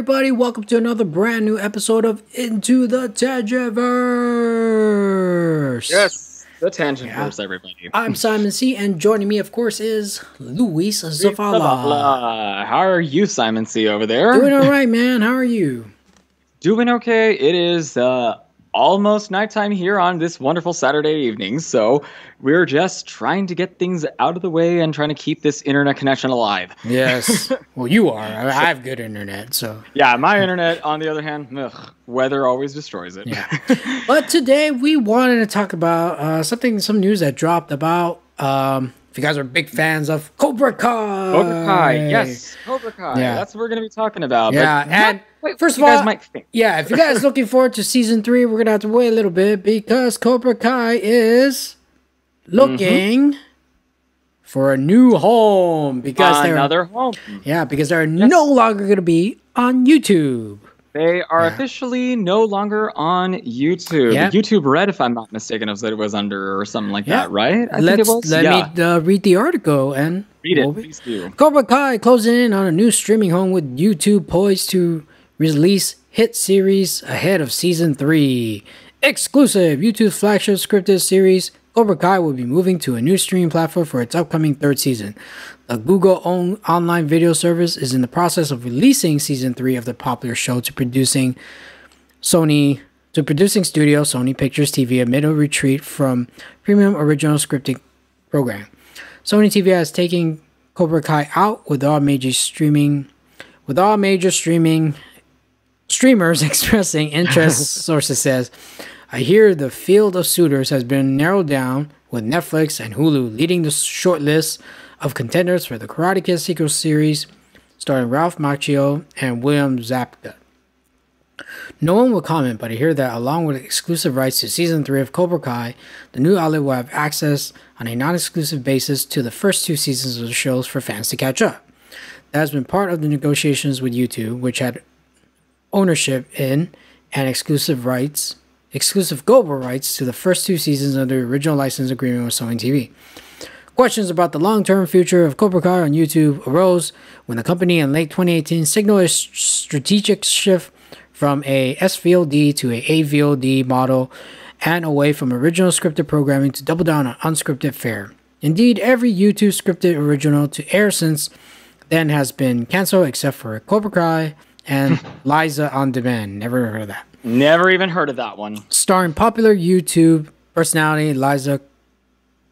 everybody. Welcome to another brand new episode of Into the Tangiverse. Yes, the tangent verse, everybody. I'm Simon C, and joining me, of course, is Luis. Zavala. How are you, Simon C, over there? Doing all right, man. How are you? Doing okay. It is uh, almost nighttime here on this wonderful Saturday evening, so we're just trying to get things out of the way and trying to keep this internet connection alive. Yes. well, you are. I I have good internet, so. Yeah, my internet, on the other hand, ugh, weather always destroys it. Yeah. But today we wanted to talk about uh, something, some news that dropped about. Um, if you guys are big fans of Cobra Kai, Cobra Kai, yes, Cobra Kai. Yeah. That's what we're going to be talking about. Yeah, and what first of all-. Yeah, if you guys are looking forward to season three, we're gonna have to wait a little bit because Cobra Kai is looking for a new home because they're Another home. yeah because they're no longer gonna be on YouTube. They are Yeah. officially no longer on YouTube. Yeah. YouTube Red, if I'm not mistaken, is that it was under or something like Yeah. that, right? I Let's think it was. let me uh, read the article and read it. we'll be- Please do. Cobra Kai closing in on a new streaming home with YouTube poised to release hit series ahead of season three. Exclusive YouTube flagship scripted series, Cobra Kai will be moving to a new streaming platform for its upcoming third season. The Google owned online video service is in the process of releasing season three of the popular show to producing Sony to producing studio Sony Pictures TV amid a retreat from premium original scripting program. Sony TV has taken Cobra Kai out with all major streaming with all major streaming streamers expressing interest, sources says. I hear the field of suitors has been narrowed down with Netflix and Hulu leading the short list of contenders for the Karate Kid sequel series starring Ralph Macchio and William Zabka. No one will comment, but I hear that along with exclusive rights to season 3 of Cobra Kai, the new outlet will have access on a non exclusive basis to the first two seasons of the shows for fans to catch up. That has been part of the negotiations with YouTube, which had ownership in and exclusive rights, exclusive global rights to the first two seasons of the original license agreement with Sony TV. Questions about the long term future of Cobra Kai on YouTube arose when the company in late 2018 signaled a strategic shift from a SVOD to a AVOD model and away from original scripted programming to double down on unscripted fare. Indeed, every YouTube scripted original to air since then has been canceled except for Cobra Kai and Liza on Demand. Never heard of that Never even heard of that one. starring popular YouTube personality Liza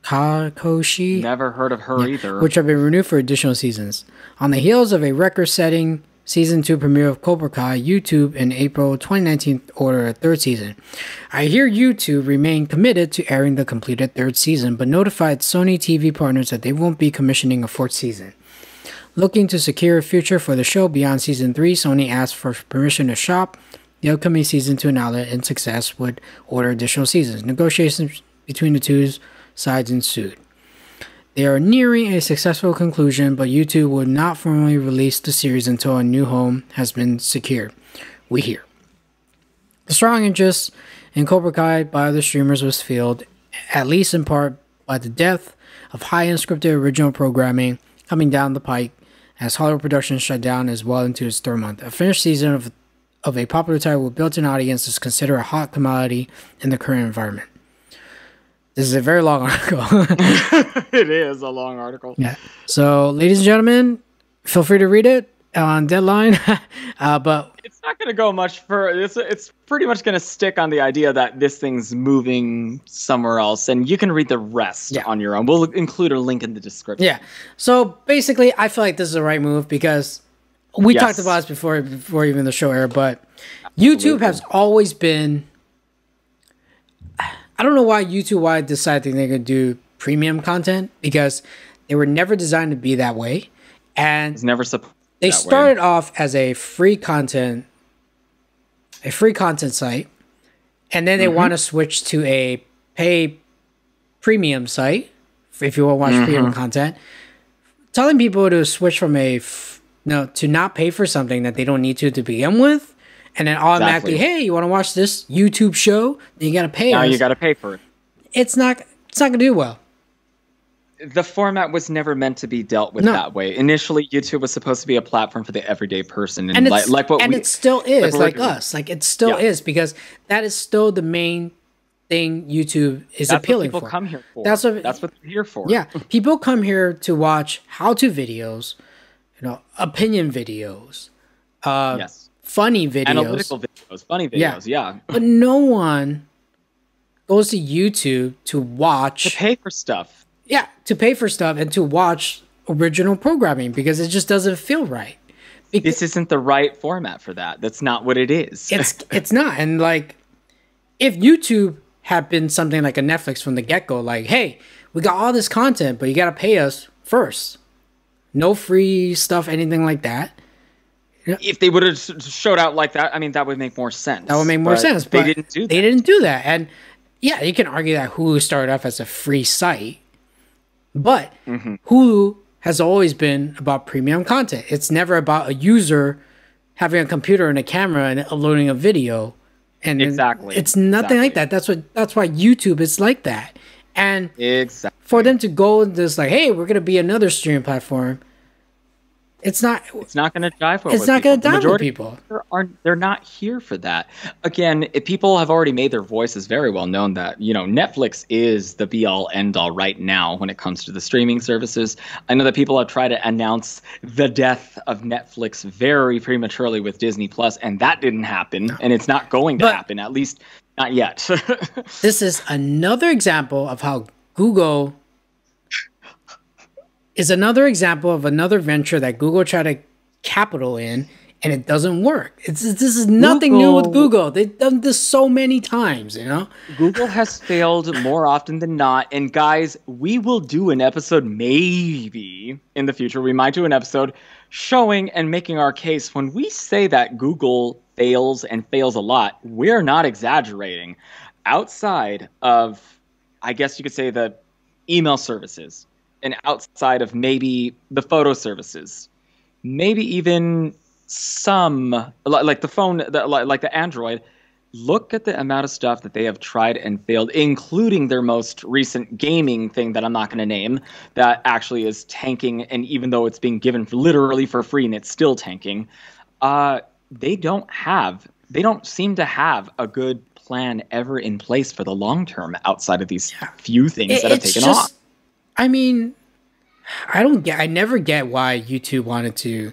Kakoshi, Never heard of her either. which have been renewed for additional seasons. On the heels of a record-setting season two premiere of Cobra Kai, YouTube in April 2019 ordered a third season. I hear YouTube remain committed to airing the completed third season, but notified Sony TV partners that they won't be commissioning a fourth season. Looking to secure a future for the show beyond season 3, Sony asked for permission to shop the upcoming season to an outlet and success would order additional seasons. Negotiations between the two sides ensued. They are nearing a successful conclusion, but YouTube will not formally release the series until a new home has been secured. We hear. The strong interest in Cobra Kai by other streamers was fueled, at least in part, by the death of high-end scripted original programming coming down the pike as Hollywood Productions shut down as well into its third month. A finished season of, of a popular title with built-in audience is considered a hot commodity in the current environment. This is a very long article. it is a long article. yeah. So, ladies and gentlemen, feel free to read it on deadline. uh, but not going to go much for it's. It's pretty much going to stick on the idea that this thing's moving somewhere else, and you can read the rest Yeah. on your own. We'll include a link in the description. Yeah. So basically, I feel like this is the right move because we Yes. talked about this before before even the show aired, but YouTube has always been. I don't know why YouTube why decided they're gonna do premium content because they were never designed to be that way, and It's never supposed. they that way. started off as a free content, a free content site, and then they mm-hmm. want to switch to a pay premium site if you want to watch premium content. Telling people to switch from a f- no to not pay for something that they don't need to to begin with, and then automatically, Exactly. hey, you want to watch this YouTube show? Then you got to pay. Now us. you got to pay for it. it's not. It's not gonna do well. The format was never meant to be dealt with No. that way. Initially, YouTube was supposed to be a platform for the everyday person, and, and like, like what and we, it still is we're like us like it still Yeah. is because that is still the main thing youtube is that's appealing what people for come here for. That's what- that's what they're here for. yeah people come here to watch how-to videos you know opinion videos uh Yes. funny videos Analytical videos, funny Yeah. videos. Yeah. but no one goes to youtube to watch To pay for stuff. Yeah to pay for stuff and to watch original programming because it just doesn't feel right Bec- This isn't the right format for that. That's not what it is. it's it's not and like if youtube had been something like a netflix from the get-go like hey we got all this content but you gotta pay us first no free stuff anything like that if they would have showed out like that, I mean, that would make more sense. that would make more But sense They didn't do that. they didn't do that and yeah you can argue that hulu started off as a free site but Mm-hmm. hulu has always been about premium content. It's never about a user having a computer and a camera and uploading a video. And Exactly, it's nothing like that. That's what that's why youtube is like that. And Exactly. for them to go and just like hey we're gonna be another streaming platform it's not It's not going to jive well It's not The dive with majority people. Are they're not here for that? Again, if people have already made their voices very well known that you know Netflix is the be all end all right now when it comes to the streaming services. I know that people have tried to announce the death of Netflix very prematurely with Disney Plus, and that didn't happen, and it's not going to But- happen at least not yet. this is another example of how Google is another example of another venture that Google tried to capital in and it doesn't work. It's this is nothing new with Google- Google. They've done this so many times, you know? Google has failed more often than not. And guys, we will do an episode maybe in the future. We might do an episode showing and making our case when we say that Google fails and fails a lot, we're not exaggerating. Outside of, I guess you could say, the email services and outside of maybe the photo services, maybe even some like the phone like the android. Look at the amount of stuff that they have tried and failed including their most recent gaming thing that i'm not going to name that actually is tanking and even though it's being given for literally for free and it's still tanking uh, they don't have they don't seem to have a good plan ever in place for the long term outside of these few things It- that have taken just off I mean I don't get I never get why YouTube wanted to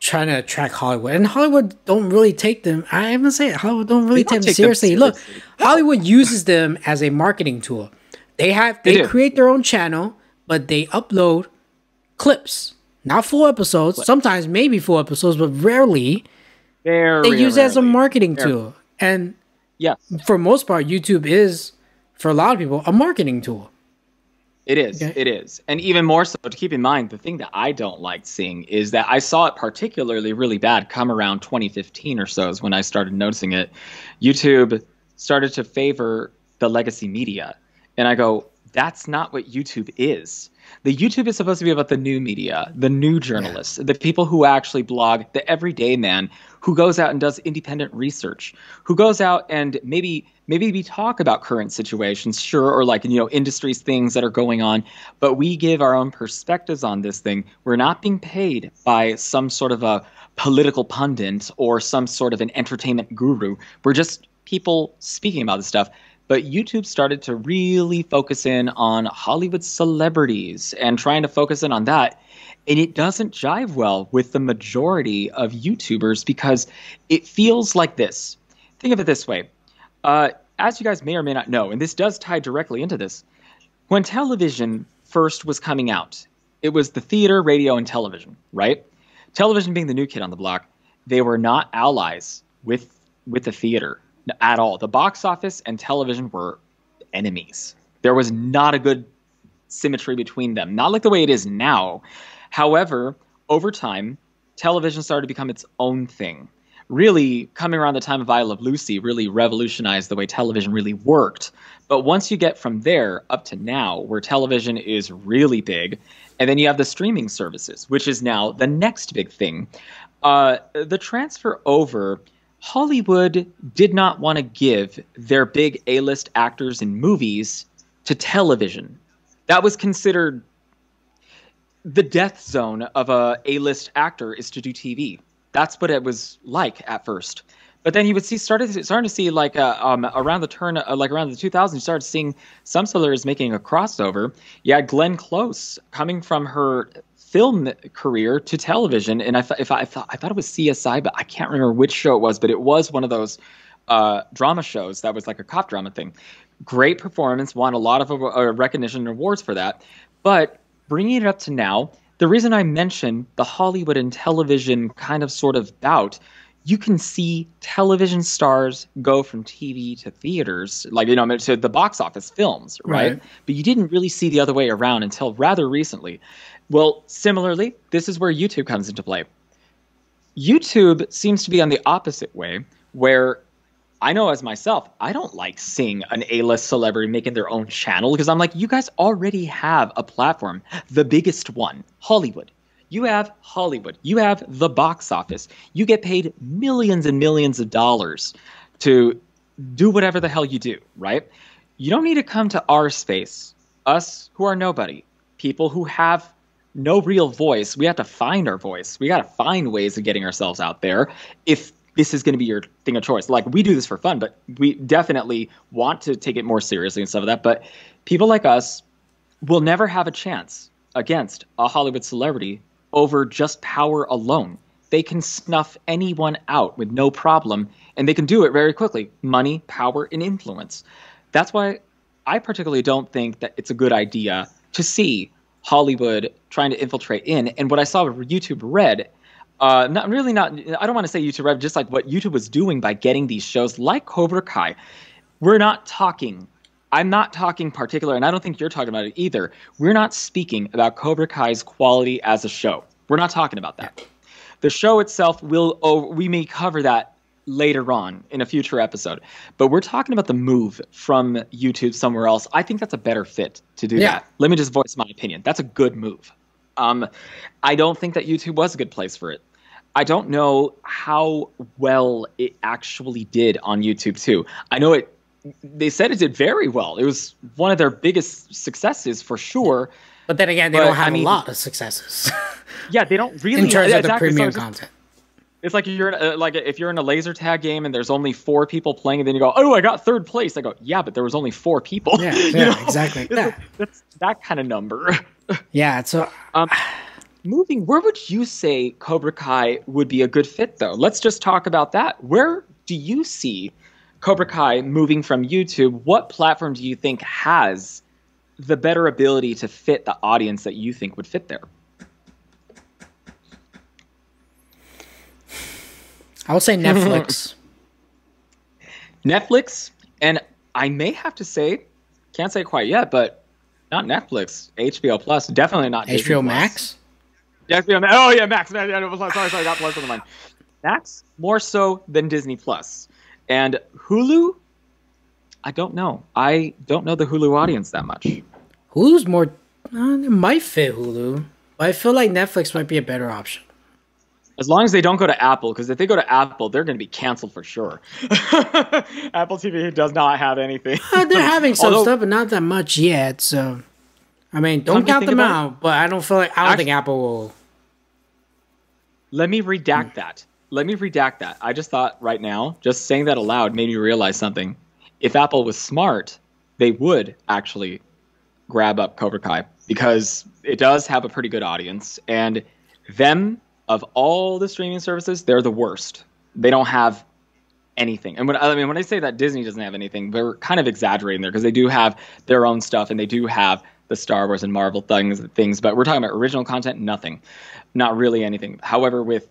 try to attract Hollywood. And Hollywood don't really take them I haven't say it, Hollywood don't really They don't take them take them seriously. Look. Hollywood uses them as a marketing tool. They have they, They create their own channel, but they upload clips. Not full episodes, sometimes maybe full episodes, but rarely. Very They use it as a rarely. marketing Very- tool. And yes for most part, YouTube is, for a lot of people, a marketing tool. It is. Okay. It is. And even more so to keep in mind, the thing that I don't like seeing is that I saw it particularly really bad come around 2015 or so is when I started noticing it. YouTube started to favor the legacy media. And I go, that's not what YouTube is. The YouTube is supposed to be about the new media, the new journalists, the people who actually blog, the everyday man who goes out and does independent research, who goes out and maybe maybe we talk about current situations, sure, or like you know industries things that are going on, but we give our own perspectives on this thing. We're not being paid by some sort of a political pundit or some sort of an entertainment guru. We're just people speaking about this stuff. But YouTube started to really focus in on Hollywood celebrities and trying to focus in on that. And it doesn't jive well with the majority of YouTubers because it feels like this. Think of it this way. Uh, as you guys may or may not know, and this does tie directly into this, when television first was coming out, it was the theater, radio, and television, right? Television being the new kid on the block, they were not allies with with the theater at all. The box office and television were enemies. There was not a good symmetry between them, not like the way it is now. However, over time, television started to become its own thing. Really, coming around the time of I Love Lucy, really revolutionized the way television really worked. But once you get from there up to now, where television is really big, and then you have the streaming services, which is now the next big thing. Uh, the transfer over, Hollywood did not want to give their big A list actors in movies to television that was considered the death zone of a A-list actor is to do TV. That's what it was like at first. But then you would see started starting to see like uh, um, around the turn uh, like around the 2000s, you started seeing some celebrities making a crossover. You had Glenn Close coming from her film career to television, and I th- if I, I, thought I thought it was CSI, but I can't remember which show it was, but it was one of those uh, drama shows that was like a cop drama thing. Great performance, won a lot of uh, recognition and awards for that. But bringing it up to now, the reason I mention the Hollywood and television kind of sort of bout, you can see television stars go from TV to theaters, like you know, to the box office films, right? right? But you didn't really see the other way around until rather recently. Well, similarly, this is where YouTube comes into play. YouTube seems to be on the opposite way, where I know as myself, I don't like seeing an A-list celebrity making their own channel because I'm like, you guys already have a platform, the biggest one, Hollywood. You have Hollywood. You have the box office. You get paid millions and millions of dollars to do whatever the hell you do, right? You don't need to come to our space, us who are nobody, people who have no real voice. We have to find our voice. We got to find ways of getting ourselves out there. If this is going to be your thing of choice. Like we do this for fun, but we definitely want to take it more seriously and stuff like that. But people like us will never have a chance against a Hollywood celebrity over just power alone. They can snuff anyone out with no problem, and they can do it very quickly. Money, power, and influence. That's why I particularly don't think that it's a good idea to see Hollywood trying to infiltrate in. And what I saw with YouTube Red uh, not really not i don't want to say youtube Red, just like what youtube was doing by getting these shows like cobra kai. We're not talking i'm not talking particular and i don't think you're talking about it either. We're not speaking about cobra kai's quality as a show. We're not talking about that. The show itself will oh, we may cover that later on in a future episode but we're talking about the move from youtube somewhere else i think that's a better fit to do yeah. that let me just voice my opinion that's a good move um, I don't think that YouTube was a good place for it. I don't know how well it actually did on YouTube too. I know it. They said it did very well. It was one of their biggest successes for sure. But then again, they but, don't have I mean, a lot of successes. yeah, they don't really. In terms of the premium so content. It's like you're in a, like if you're in a laser tag game and there's only four people playing, and then you go, "Oh, I got third place." I go, "Yeah, but there was only four people." Yeah, yeah know? exactly. Yeah. That's that kind of number. yeah, so um, moving. Where would you say Cobra Kai would be a good fit, though? Let's just talk about that. Where do you see Cobra Kai moving from YouTube? What platform do you think has the better ability to fit the audience that you think would fit there? I would say Netflix. Netflix, and I may have to say, can't say quite yet, but not Netflix, HBO Plus, definitely not HBO Disney Max. Yeah, HBO Max. Oh yeah, Max. Sorry, sorry, sorry, I got Plus on the mind. Max more so than Disney Plus, and Hulu. I don't know. I don't know the Hulu audience that much. Hulu's more. Uh, it might fit Hulu, but I feel like Netflix might be a better option. As long as they don't go to Apple, because if they go to Apple, they're going to be canceled for sure. Apple TV does not have anything. Uh, they're having some Although, stuff, but not that much yet. So, I mean, don't count them out. It, but I don't feel like I don't actually, think Apple will. Let me redact hmm. that. Let me redact that. I just thought right now, just saying that aloud made me realize something. If Apple was smart, they would actually grab up Cobra Kai because it does have a pretty good audience, and them of all the streaming services, they're the worst. They don't have anything. And when I mean when I say that Disney doesn't have anything, they're kind of exaggerating there because they do have their own stuff and they do have the Star Wars and Marvel things things, but we're talking about original content, nothing. Not really anything. However, with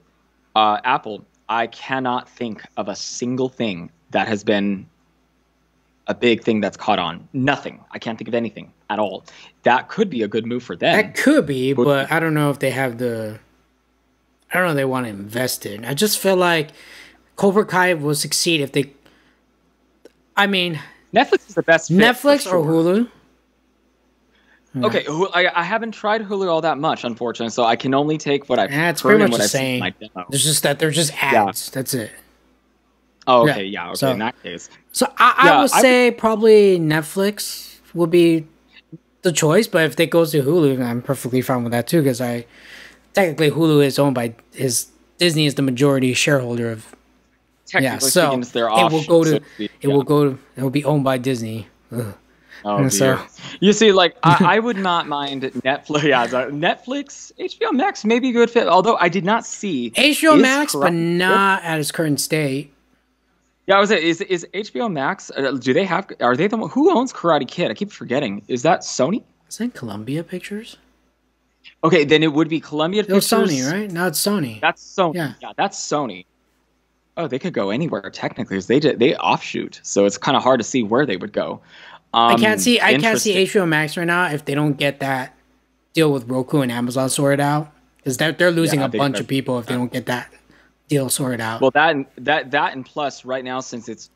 uh, Apple, I cannot think of a single thing that has been a big thing that's caught on. Nothing. I can't think of anything at all. That could be a good move for them. That could be, but I don't know if they have the I don't know they want to invest in. I just feel like Cobra Kai will succeed if they. I mean, Netflix is the best. Netflix sure. or Hulu. Okay, I, I haven't tried Hulu all that much, unfortunately, so I can only take what I've yeah, it's pretty much the same. There's just that they're just ads. Yeah. That's it. Oh, okay, yeah, yeah okay. So, in that case, so I, I would say I would, probably Netflix would be the choice, but if it goes to Hulu, I'm perfectly fine with that too because I technically Hulu is owned by is Disney is the majority shareholder of. Yeah, so it will go to it yeah. will go to it will be owned by Disney. Ugh. Oh, so, you see, like I, I, would not mind Netflix. Yeah, Netflix, HBO Max, maybe a good fit. Although I did not see HBO Max, but not at its current state. Yeah, I was is is HBO Max? Uh, do they have? Are they the one who owns Karate Kid? I keep forgetting. Is that Sony? Is that Columbia Pictures? Okay, then it would be Columbia it Pictures. Sony, right? Now it's Sony. That's Sony. Yeah, yeah that's Sony. Oh, they could go anywhere technically, because they did, they offshoot, so it's kind of hard to see where they would go. Um, I can't see. I can't see HBO Max right now if they don't get that deal with Roku and Amazon sorted out, because they're they're losing yeah, a bunch of people if they don't get that deal sorted out. Well, that that that and plus, right now since it's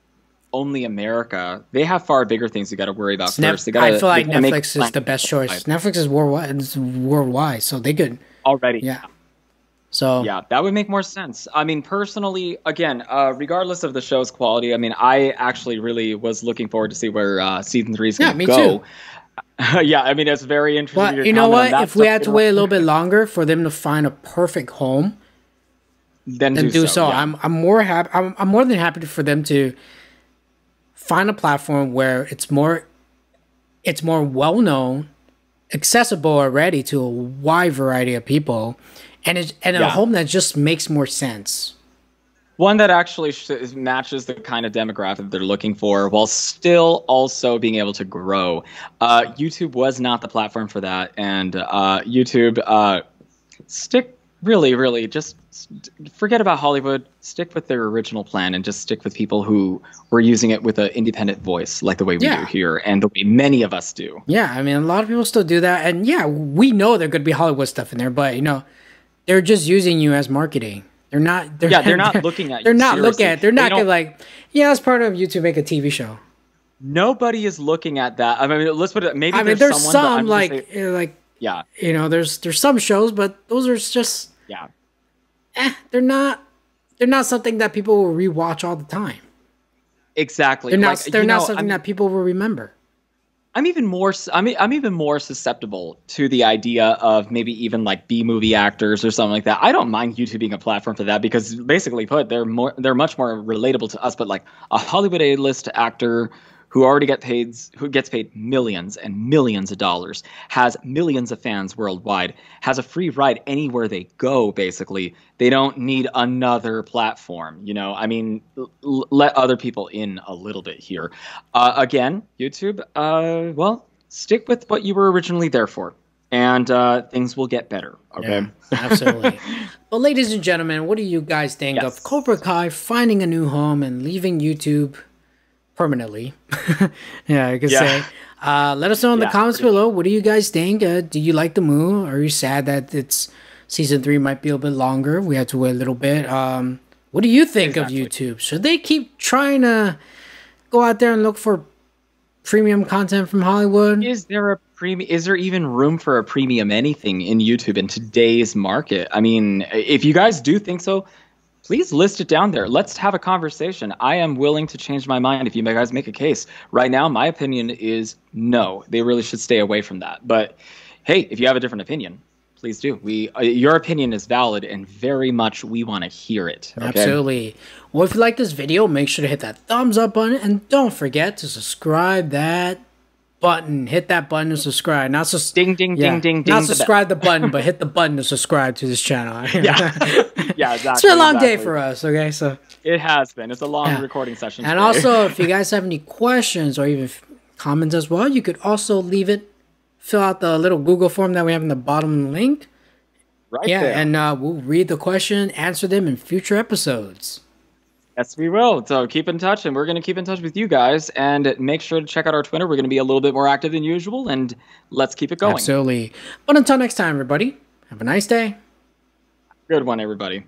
only America, they have far bigger things you got to worry about first. Gotta, I feel like Netflix is the best choice. Netflix is worldwide. It's worldwide, so they could already. Yeah. So yeah, that would make more sense. I mean, personally, again, uh, regardless of the show's quality, I mean, I actually really was looking forward to see where uh, season three is going to go. yeah, I mean, it's very interesting. But you know what? If we had to wait a little bit longer for them to find a perfect home, then, then do, do, so. so. Yeah. I'm I'm more happy. I'm, I'm more than happy for them to find a platform where it's more it's more well known, accessible already to a wide variety of people, and it, and yeah. a home that just makes more sense. One that actually sh- matches the kind of demographic they're looking for, while still also being able to grow. Uh, YouTube was not the platform for that, and uh, YouTube uh, stick really, really just forget about Hollywood. Stick with their original plan and just stick with people who were using it with an independent voice, like the way we yeah. do here, and the way many of us do. Yeah, I mean, a lot of people still do that, and yeah, we know there could be Hollywood stuff in there, but you know, they're just using you as marketing. They're not. They're, yeah, they're not looking at. You. They're not seriously. looking at. They're not they like, yeah, as part of YouTube, make a TV show. Nobody is looking at that. I mean, let's put it. Maybe I mean, there's, there's some like, say, eh, like, yeah, you know, there's there's some shows, but those are just yeah. Eh, they're not they're not something that people will rewatch all the time. Exactly. They're not like, they're not know, something I'm, that people will remember. I'm even more I'm I'm even more susceptible to the idea of maybe even like B movie actors or something like that. I don't mind YouTube being a platform for that because basically put they're more they're much more relatable to us. But like a Hollywood A list actor who already get paid who gets paid millions and millions of dollars has millions of fans worldwide has a free ride anywhere they go basically they don't need another platform you know i mean l- let other people in a little bit here uh, again youtube uh, well stick with what you were originally there for and uh, things will get better. Okay, yeah, absolutely. well, ladies and gentlemen, what do you guys think yes. of Cobra Kai finding a new home and leaving YouTube permanently. yeah, I could yeah. say. Uh, let us know in yeah, the comments below. What do you guys think? Uh, do you like the move? Are you sad that it's season three might be a bit longer? We have to wait a little bit. Um, what do you think exactly. of YouTube? Should they keep trying to go out there and look for premium content from Hollywood? Is there a premium? Is there even room for a premium anything in YouTube in today's market? I mean, if you guys do think so, please list it down there. Let's have a conversation. I am willing to change my mind if you guys make a case. Right now, my opinion is no. They really should stay away from that. But hey, if you have a different opinion, please do. We uh, your opinion is valid and very much we want to hear it. Okay? Absolutely. Well, if you like this video, make sure to hit that thumbs up button and don't forget to subscribe that button. Hit that button to subscribe. Not sus- ding ding yeah, ding ding ding. Not subscribe the, the button, but hit the button to subscribe to this channel. yeah, yeah, exactly. It's been a long exactly. day for us. Okay, so it has been. It's a long yeah. recording session. And today. also, if you guys have any questions or even comments as well, you could also leave it. Fill out the little Google form that we have in the bottom link. Right. Yeah, there. and uh, we'll read the question, answer them in future episodes. Yes, we will. So keep in touch, and we're going to keep in touch with you guys. And make sure to check out our Twitter. We're going to be a little bit more active than usual, and let's keep it going. Absolutely. But until next time, everybody, have a nice day. Good one, everybody.